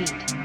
beat.